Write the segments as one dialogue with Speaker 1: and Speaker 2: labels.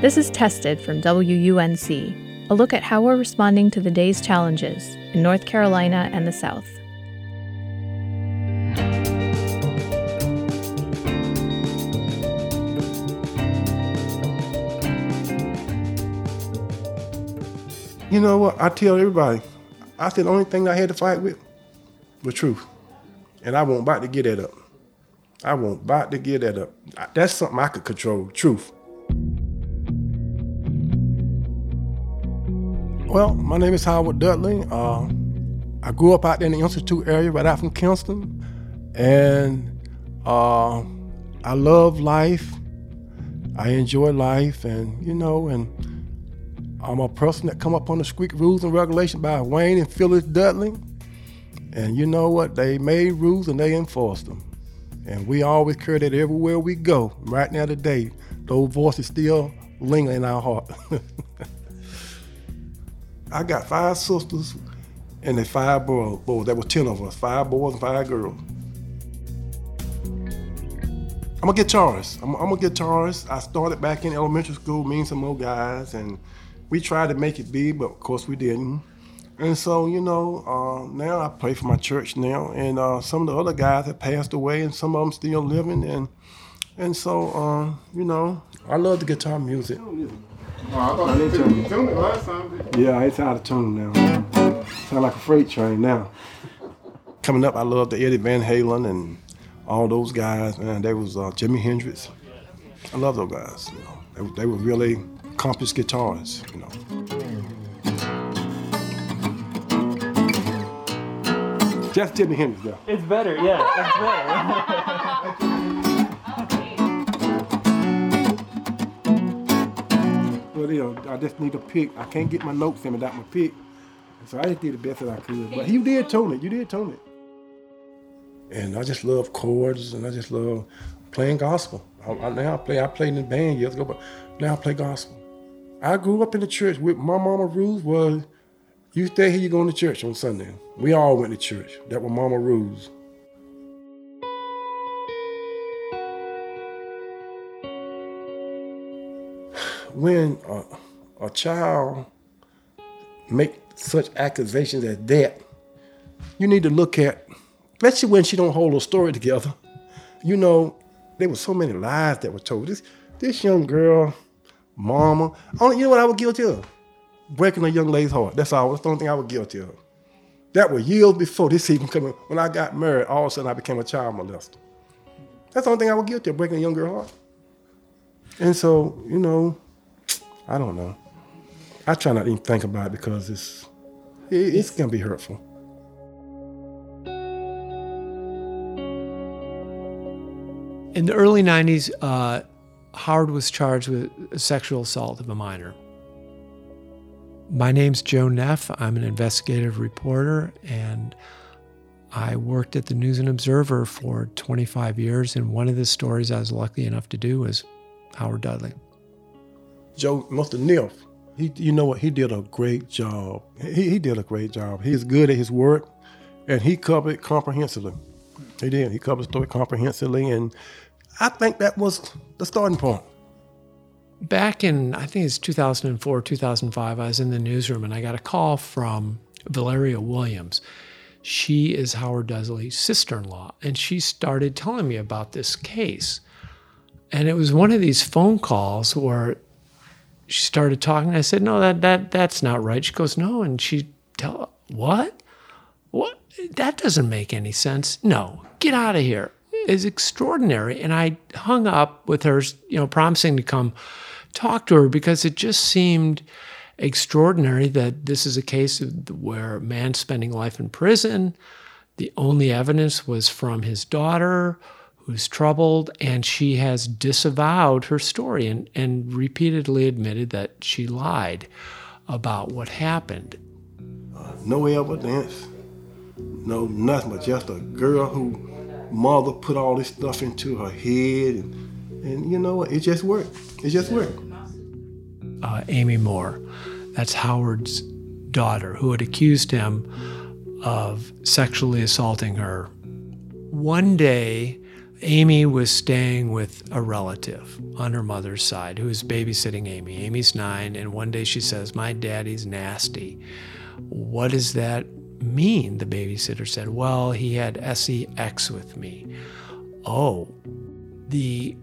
Speaker 1: This is Tested from WUNC, a look at how we're responding to the day's challenges in North Carolina and the South.
Speaker 2: You know what? I tell everybody, I said the only thing I had to fight with was truth. And I won't about to get that up. I won't about to get that up. That's something I could control, truth. Well, my name is Howard Dudley. Uh, I grew up out there in the Institute area, right out from Kinston. And uh, I love life. I enjoy life, and you know, and I'm a person that come up on the Squeak Rules and Regulations by Wayne and Phyllis Dudley. And you know what? They made rules and they enforced them. And we always carry that everywhere we go. Right now today, those voices still linger in our heart. I got five sisters and they five boys. boys. There were ten of us, five boys and five girls. I'm a guitarist. I'm, I'm a guitarist. I started back in elementary school, me and some more guys, and we tried to make it big, but of course we didn't. And so, you know, uh, now I play for my church now, and uh, some of the other guys have passed away, and some of them still living, and and so, uh, you know, I love the guitar music.
Speaker 3: Oh,
Speaker 2: Yeah, it's out of tune now. Sound like a freight train now. Coming up, I love the Eddie Van Halen and all those guys, man. They was uh, Jimi Hendrix. I love those guys. You know, they, they were really accomplished guitarists. You know. Just Jimi Hendrix, though.
Speaker 4: It's better, yeah, it's better.
Speaker 2: I just need to pick. I can't get my notes in without my pick. So I just did the best that I could. But he did tone it. You did tone it. And I just love chords, and I just love playing gospel. I, I, now I play. I played in the band years ago, but now I play gospel. I grew up in the church. With my mama rules was, you stay here, you going to church on Sunday. We all went to church. That were mama rules. When a, a child make such accusations as that, you need to look at, especially when she don't hold her story together. You know, there were so many lies that were told. This this young girl, mama, only you know what I was guilty of? Breaking a young lady's heart. That's all. That's the only thing I was guilty of. That was years before this even coming. When I got married, all of a sudden I became a child molester. That's the only thing I was guilty of, breaking a young girl's heart. And so, you know, I don't know. I try not to even think about it because it's it, it's gonna be hurtful.
Speaker 5: In the early 90s, uh, Howard was charged with sexual assault of a minor. My name's Joe Neff. I'm an investigative reporter, and I worked at the News and Observer for 25 years. And one of the stories I was lucky enough to do was Howard Dudley.
Speaker 2: Joe Mr. Neff, he, you know what? He did a great job. He, he did a great job. He's good at his work, and he covered comprehensively. He did. He covered the story comprehensively, and I think that was the starting point.
Speaker 5: Back in, I think it's 2004, 2005, I was in the newsroom and I got a call from Valeria Williams. She is Howard Dudley's sister in law, and she started telling me about this case. And it was one of these phone calls where she started talking. I said, "No, that that that's not right." She goes, "No," and she tell what? What? That doesn't make any sense. No, get out of here. It's extraordinary. And I hung up with her, you know, promising to come talk to her because it just seemed extraordinary that this is a case where a man spending life in prison. The only evidence was from his daughter who's troubled, and she has disavowed her story and, and repeatedly admitted that she lied about what happened.
Speaker 2: Uh, no evidence, no nothing, but just a girl who mother put all this stuff into her head, and, and you know what? It just worked. It just worked.
Speaker 5: Uh, Amy Moore, that's Howard's daughter, who had accused him of sexually assaulting her. One day, Amy was staying with a relative on her mother's side who was babysitting Amy. Amy's nine, and one day she says, My daddy's nasty. What does that mean? The babysitter said, Well, he had sex with me. Oh, the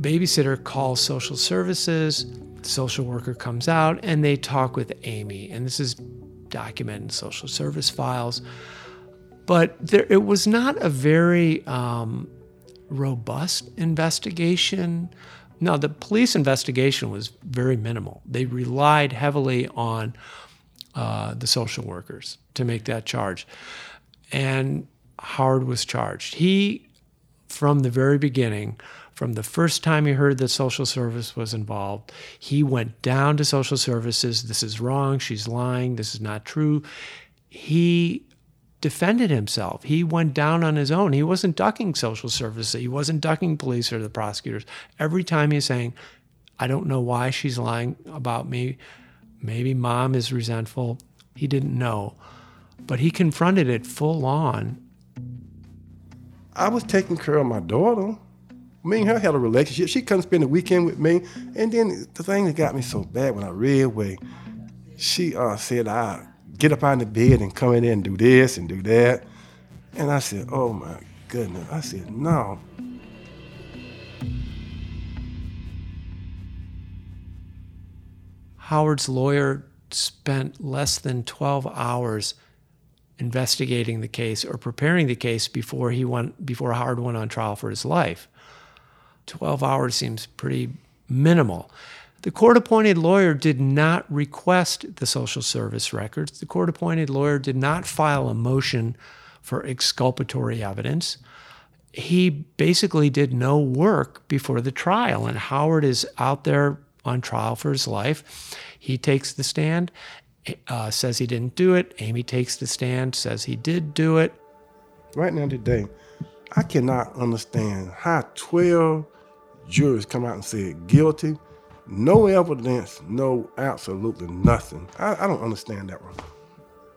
Speaker 5: babysitter calls social services. Social worker comes out and they talk with Amy. And this is documented in social service files. But there, it was not a very um, robust investigation. No, the police investigation was very minimal. They relied heavily on uh, the social workers to make that charge. And Howard was charged. He, from the very beginning, from the first time he heard that social service was involved, he went down to social services. This is wrong. She's lying. This is not true. He defended himself. He went down on his own. He wasn't ducking social services. He wasn't ducking police or the prosecutors. Every time he's saying, I don't know why she's lying about me. Maybe mom is resentful. He didn't know. But he confronted it full on.
Speaker 2: I was taking care of my daughter. Me and her had a relationship. She couldn't spend the weekend with me. And then the thing that got me so bad when I read where she uh, said I get up out of the bed and come in there and do this and do that. And I said, oh my goodness. I said, no.
Speaker 5: Howard's lawyer spent less than 12 hours investigating the case or preparing the case before he went before Howard went on trial for his life. 12 hours seems pretty minimal. The court appointed lawyer did not request the social service records. The court appointed lawyer did not file a motion for exculpatory evidence. He basically did no work before the trial, and Howard is out there on trial for his life. He takes the stand, uh, says he didn't do it. Amy takes the stand, says he did do it.
Speaker 2: Right now, today, I cannot understand how 12 jurors come out and say guilty no evidence, no absolutely nothing. I, I don't understand that one.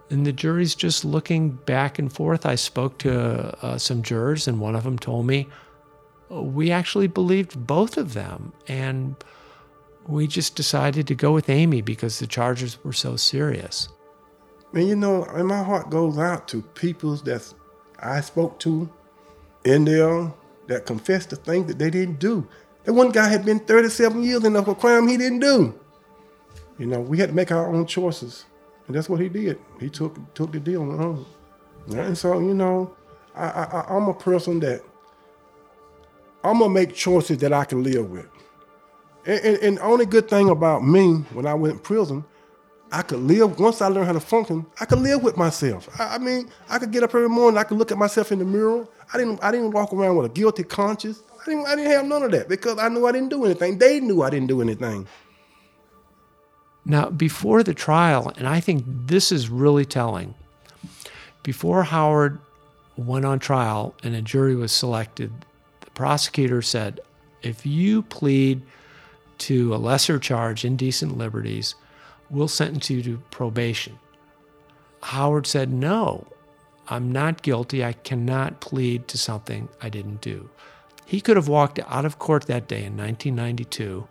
Speaker 5: And the jury's just looking back and forth. I spoke to uh, some jurors, and one of them told me we actually believed both of them. And we just decided to go with Amy because the charges were so serious.
Speaker 2: And you know, and my heart goes out to people that I spoke to in there that confessed the things that they didn't do. That one guy had been 37 years in a crime he didn't do. You know, we had to make our own choices. And that's what he did. He took took the deal on. And so, you know, I, I, I'm a person that I'm gonna make choices that I can live with. And, and, and, the only good thing about me when I went in prison, I could live, once I learned how to function, I could live with myself. I, I, mean, I could get up every morning, I could look at myself in the mirror. I didn't, I didn't walk around with a guilty conscience. I didn't, I didn't have none of that because I knew I didn't do anything. They knew I didn't do anything.
Speaker 5: Now, before the trial, and I think this is really telling, before Howard went on trial and a jury was selected, the prosecutor said, if you plead to a lesser charge, indecent liberties, we'll sentence you to probation. Howard said, no, I'm not guilty. I cannot plead to something I didn't do. He could have walked out of court that day in 1992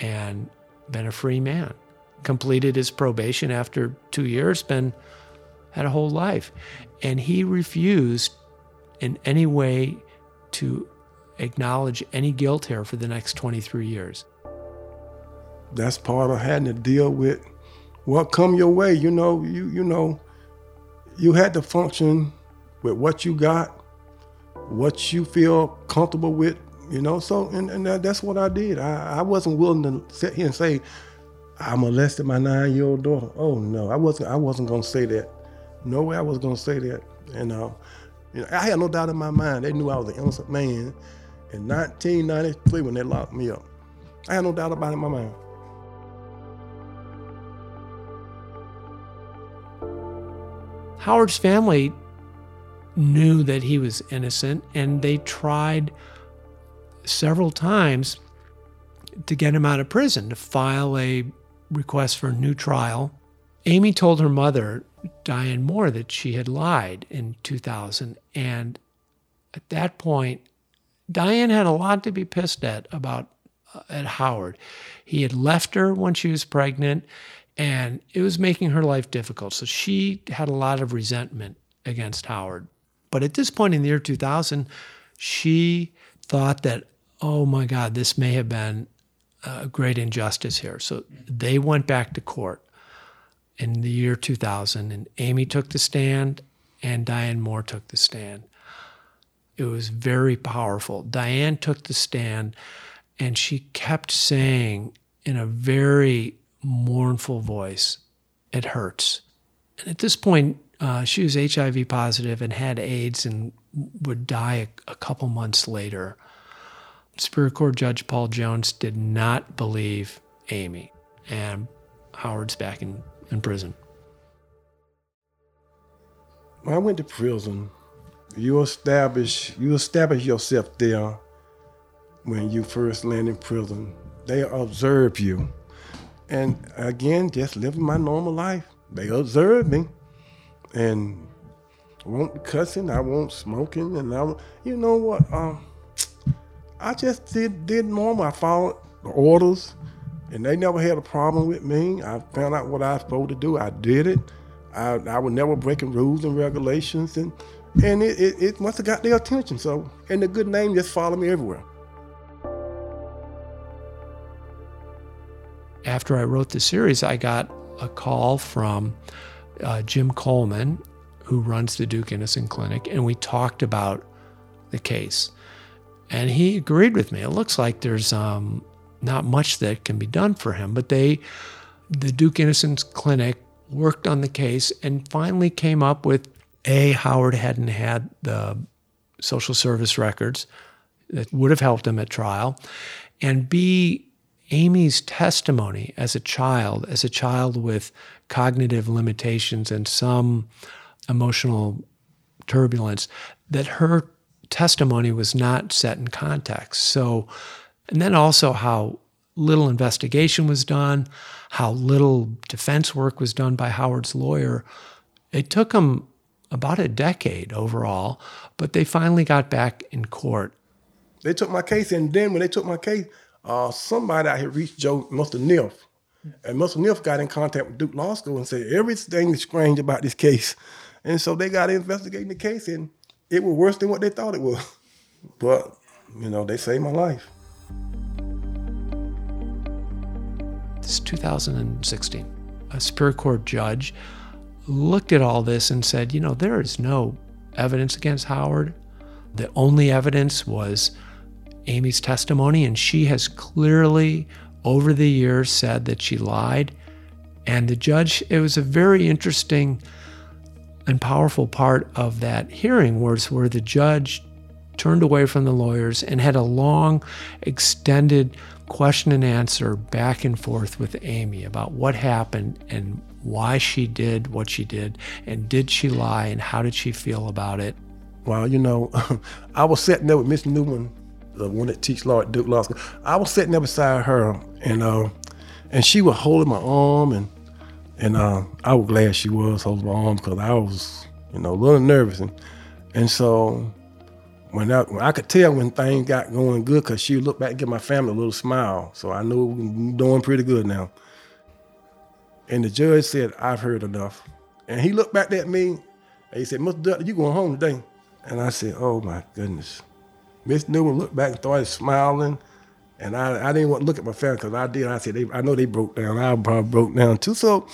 Speaker 5: and been a free man, completed his probation after two years, been had a whole life. And he refused in any way to acknowledge any guilt here for the next 23 years.
Speaker 2: That's part of having to deal with what come your way. You know, you you know, you had to function with what you got what you feel comfortable with, you know. So, and, and that's what I did. I, I wasn't willing to sit here and say, I molested my nine-year-old daughter. Oh no, I wasn't. I wasn't gonna say that. No way I was gonna say that. And uh, you know, I had no doubt in my mind. They knew I was an innocent man in 1993 when they locked me up. I had no doubt about it in my mind.
Speaker 5: Howard's family knew that he was innocent, and they tried several times to get him out of prison to file a request for a new trial. Amy told her mother, Diane Moore, that she had lied in 2000. And at that point, Diane had a lot to be pissed at about uh, at Howard. He had left her when she was pregnant, and it was making her life difficult. So she had a lot of resentment against Howard. But at this point in the year 2000, she thought that, oh my God, this may have been a great injustice here. So they went back to court in the year 2000, and Amy took the stand, and Diane Moore took the stand. It was very powerful. Diane took the stand, and she kept saying in a very mournful voice, It hurts. And at this point, uh, she was HIV positive and had AIDS and would die a, a couple months later. Superior Court Judge Paul Jones did not believe Amy, and Howard's back in, in prison.
Speaker 2: When I went to prison, you establish you establish yourself there when you first land in prison. They observe you. And again, just living my normal life. They observe me. And I won't cussing, I won't smoking, and I you know what? Um, I just did did normal. I followed the orders, and they never had a problem with me. I found out what I was supposed to do. I did it. I, I was never breaking rules and regulations, and and it, it, it must have got their attention. So, and the good name just followed me everywhere.
Speaker 5: After I wrote the series, I got a call from uh, Jim Coleman, who runs the Duke Innocent Clinic, and we talked about the case. And he agreed with me. It looks like there's um, not much that can be done for him, but they, the Duke Innocence Clinic, worked on the case and finally came up with a Howard hadn't had the social service records that would have helped him at trial, and B Amy's testimony as a child, as a child with cognitive limitations and some emotional turbulence, that her testimony was not set in context. So, and then also how little investigation was done, how little defense work was done by Howard's lawyer. It took them about a decade overall, but they finally got back in court.
Speaker 2: They took my case, and then when they took my case, uh, somebody out here reached Joe Mr. Neff. And Mr. Neff got in contact with Duke Law School and said everything is strange about this case. And so they got investigating the case, and it was worse than what they thought it was. But, you know, they saved my life.
Speaker 5: This 2016. A Superior Court judge looked at all this and said, you know, there is no evidence against Howard. The only evidence was Amy's testimony, and she has clearly, over the years, said that she lied. And the judge, it was a very interesting and powerful part of that hearing was where the judge turned away from the lawyers and had a long, extended question and answer back and forth with Amy about what happened and why she did what she did and did she lie and how did she feel about it.
Speaker 2: Well, you know, I was sitting there with Miss Newman the one that teach law at Duke Law School. I was sitting there beside her, and uh, and she was holding my arm, and and uh, I was glad she was holding my arm because I was, you know, a little nervous, and and so when I, when I could tell when things got going good because she looked back and give my family a little smile, so I knew we were doing pretty good now. And the judge said, "I've heard enough," and he looked back at me, and he said, "Mr. Dudley, you going home today?" And I said, "Oh my goodness." Miss Newman looked back and started smiling. And I, I didn't want to look at my family because I did. I said, they, I know they broke down. I probably broke down too. So,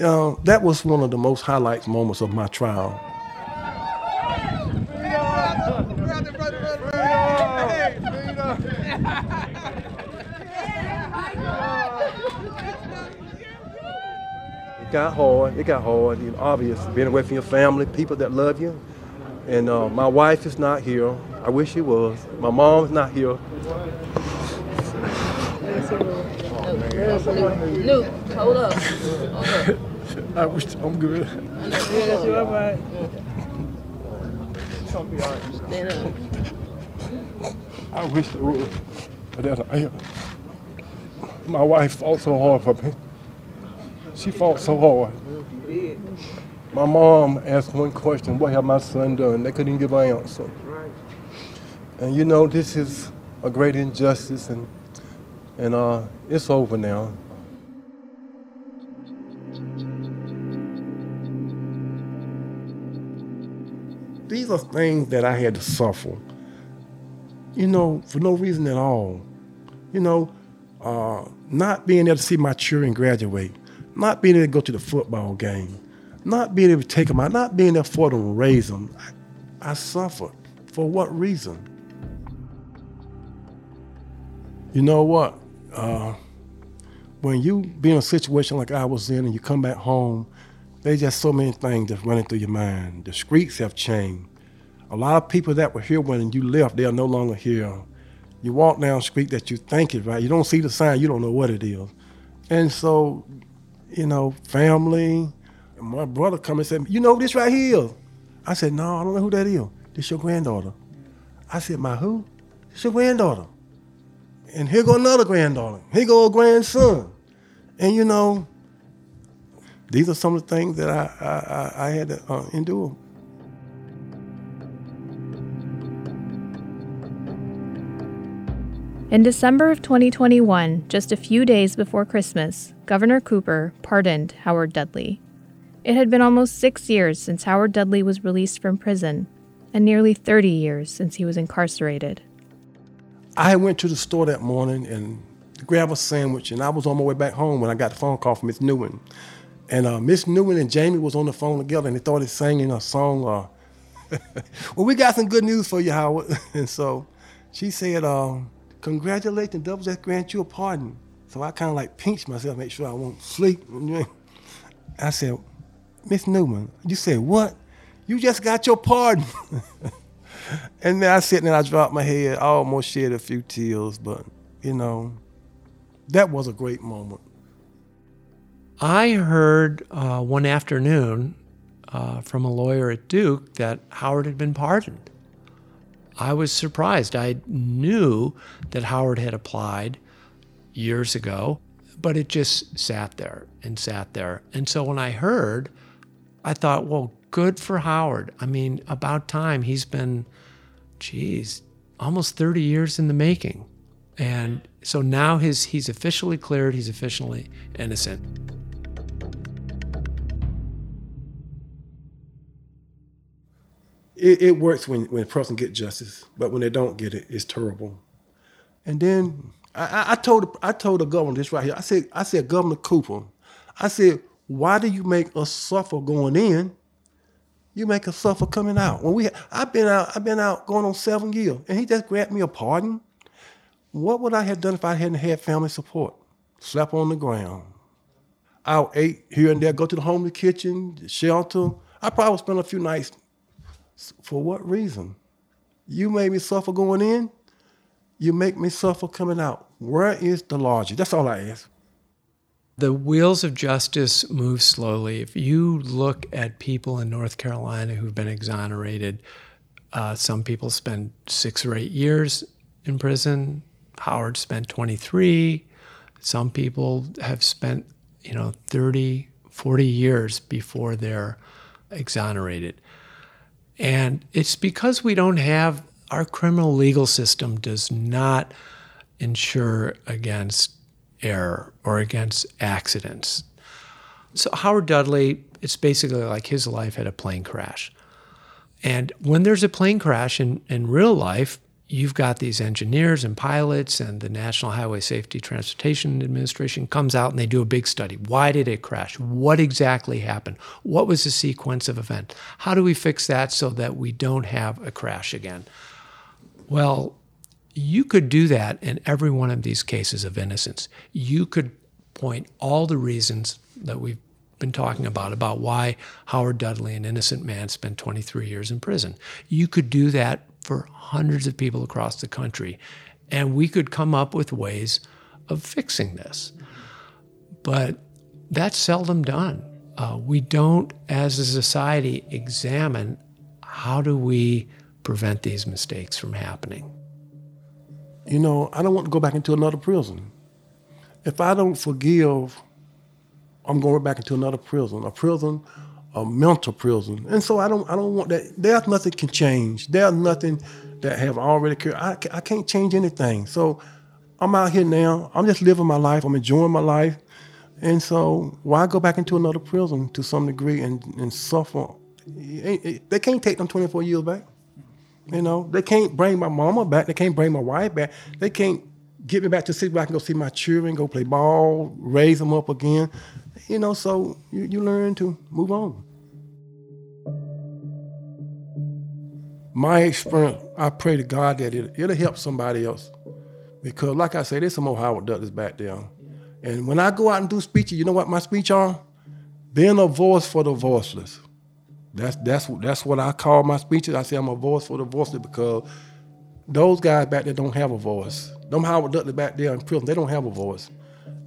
Speaker 2: know, that was one of the most highlights moments of my trial. It got hard. It got hard. You know, obvious. Being away from your family, people that love you. And uh, my wife is not here. I wish she was. My mom's not here.
Speaker 3: Luke, hold up. Hold up.
Speaker 2: I wish I'm good.
Speaker 3: Yeah, you all right. Stand up.
Speaker 2: I wish it would. But that's I, my wife fought so hard for me. She fought so hard. My mom asked one question, what have my son done? They couldn't give an answer. And you know, this is a great injustice, and and uh, it's over now. These are things that I had to suffer, you know, for no reason at all. You know, uh, not being able to see my children graduate, not being able to go to the football game, not being able to take them out, not being there for them, raise them. I, I suffered. For what reason? You know what? Uh, when you be in a situation like I was in and you come back home, there's just so many things that's running through your mind. The streets have changed. A lot of people that were here when you left, they are no longer here. You walk down the street that you think is right. You don't see the sign, you don't know what it is. And so, you know, family, my brother come and said, you know this right here. I said, no, I don't know who that is. This your granddaughter. I said, my who? This your granddaughter. And here go another granddaughter. Here go a grandson. And you know, these are some of the things that I, I, I had to uh, endure.
Speaker 1: In December of 2021, just a few days before Christmas, Governor Cooper pardoned Howard Dudley. It had been almost six years since Howard Dudley was released from prison, and nearly 30 years since he was incarcerated.
Speaker 2: I went to the store that morning and grabbed a sandwich, and I was on my way back home when I got the phone call from Miss Newman. And uh, Miss Newman and Jamie was on the phone together, and they started singing a song. Uh, well, we got some good news for you, Howard. and so she said, uh, "Congratulations, double just grant you a pardon." So I kind of like pinched myself, make sure I won't sleep. I said, Miss Newman, you said what? You just got your pardon. and then I sit there and I dropped my head. I almost shed a few tears, but you know, that was a great moment.
Speaker 5: I heard uh, one afternoon uh, from a lawyer at Duke that Howard had been pardoned. I was surprised. I knew that Howard had applied years ago, but it just sat there and sat there. And so when I heard, I thought, well, good for Howard. I mean, about time. He's been, geez, almost 30 years in the making. And so now his, he's officially cleared, he's officially innocent.
Speaker 2: It, it works when, when a person gets justice, but when they don't get it, it's terrible. And then I, I told I told the governor this right here. I said, I said, Governor Cooper, I said, why do you make us suffer going in? You make us suffer coming out. When we, I've been out, I've been out going on seven years, and he just granted me a pardon. What would I have done if I hadn't had family support? Slept on the ground. I ate here and there, go to the homeless kitchen, the shelter. I probably spent a few nights. For what reason? You made me suffer going in. You make me suffer coming out. Where is the logic? That's all I ask.
Speaker 5: The wheels of justice move slowly. If you look at people in North Carolina who've been exonerated, uh, some people spend six or eight years in prison. Howard spent 23. Some people have spent, you know, 30, 40 years before they're exonerated. And it's because we don't have our criminal legal system does not insure against error or against accidents. So Howard Dudley, it's basically like his life had a plane crash. And when there's a plane crash in, in real life, you've got these engineers and pilots and the National Highway Safety Transportation Administration comes out and they do a big study. Why did it crash? What exactly happened? What was the sequence of event? How do we fix that so that we don't have a crash again? Well, you could do that in every one of these cases of innocence. You could point all the reasons that we've been talking about about why Howard Dudley, an innocent man, spent 23 years in prison. You could do that for hundreds of people across the country, and we could come up with ways of fixing this. But that's seldom done. Uh, we don't, as a society, examine how do we prevent these mistakes from happening.
Speaker 2: You know, I don't want to go back into another prison. If I don't forgive, I'm going back into another prison, a prison, a mental prison. And so I don't I don't want that. There's nothing can change. There's nothing that have already cured. I, I can't change anything. So I'm out here now. I'm just living my life. I'm enjoying my life. And so why go back into another prison to some degree and, and suffer? It it- They can't take them 24 years back. You know, they can't bring my mama back. They can't bring my wife back. They can't get me back to city where I can go see my children, go play ball, raise them up again. You know, so you, you learn to move on. My experience, I pray to God that it, it'll help somebody else. Because, like I said, there's some more Howard Dudleys back there. And when I go out and do speeches, you know what my speech are? Being a voice for the voiceless. That's that's that's what I call my speeches. I say I'm a voice for the voiceless because those guys back there don't have a voice. Them Howard Dudley back there in prison, they don't have a voice.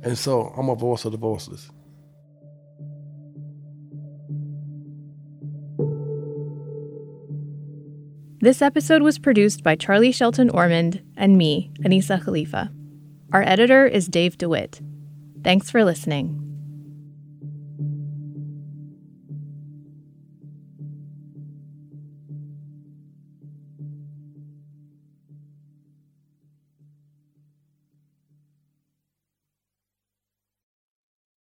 Speaker 2: And so I'm a voice of the voiceless.
Speaker 1: This episode was produced by Charlie Shelton Ormond and me, Anisa Khalifa. Our editor is Dave DeWitt. Thanks for listening.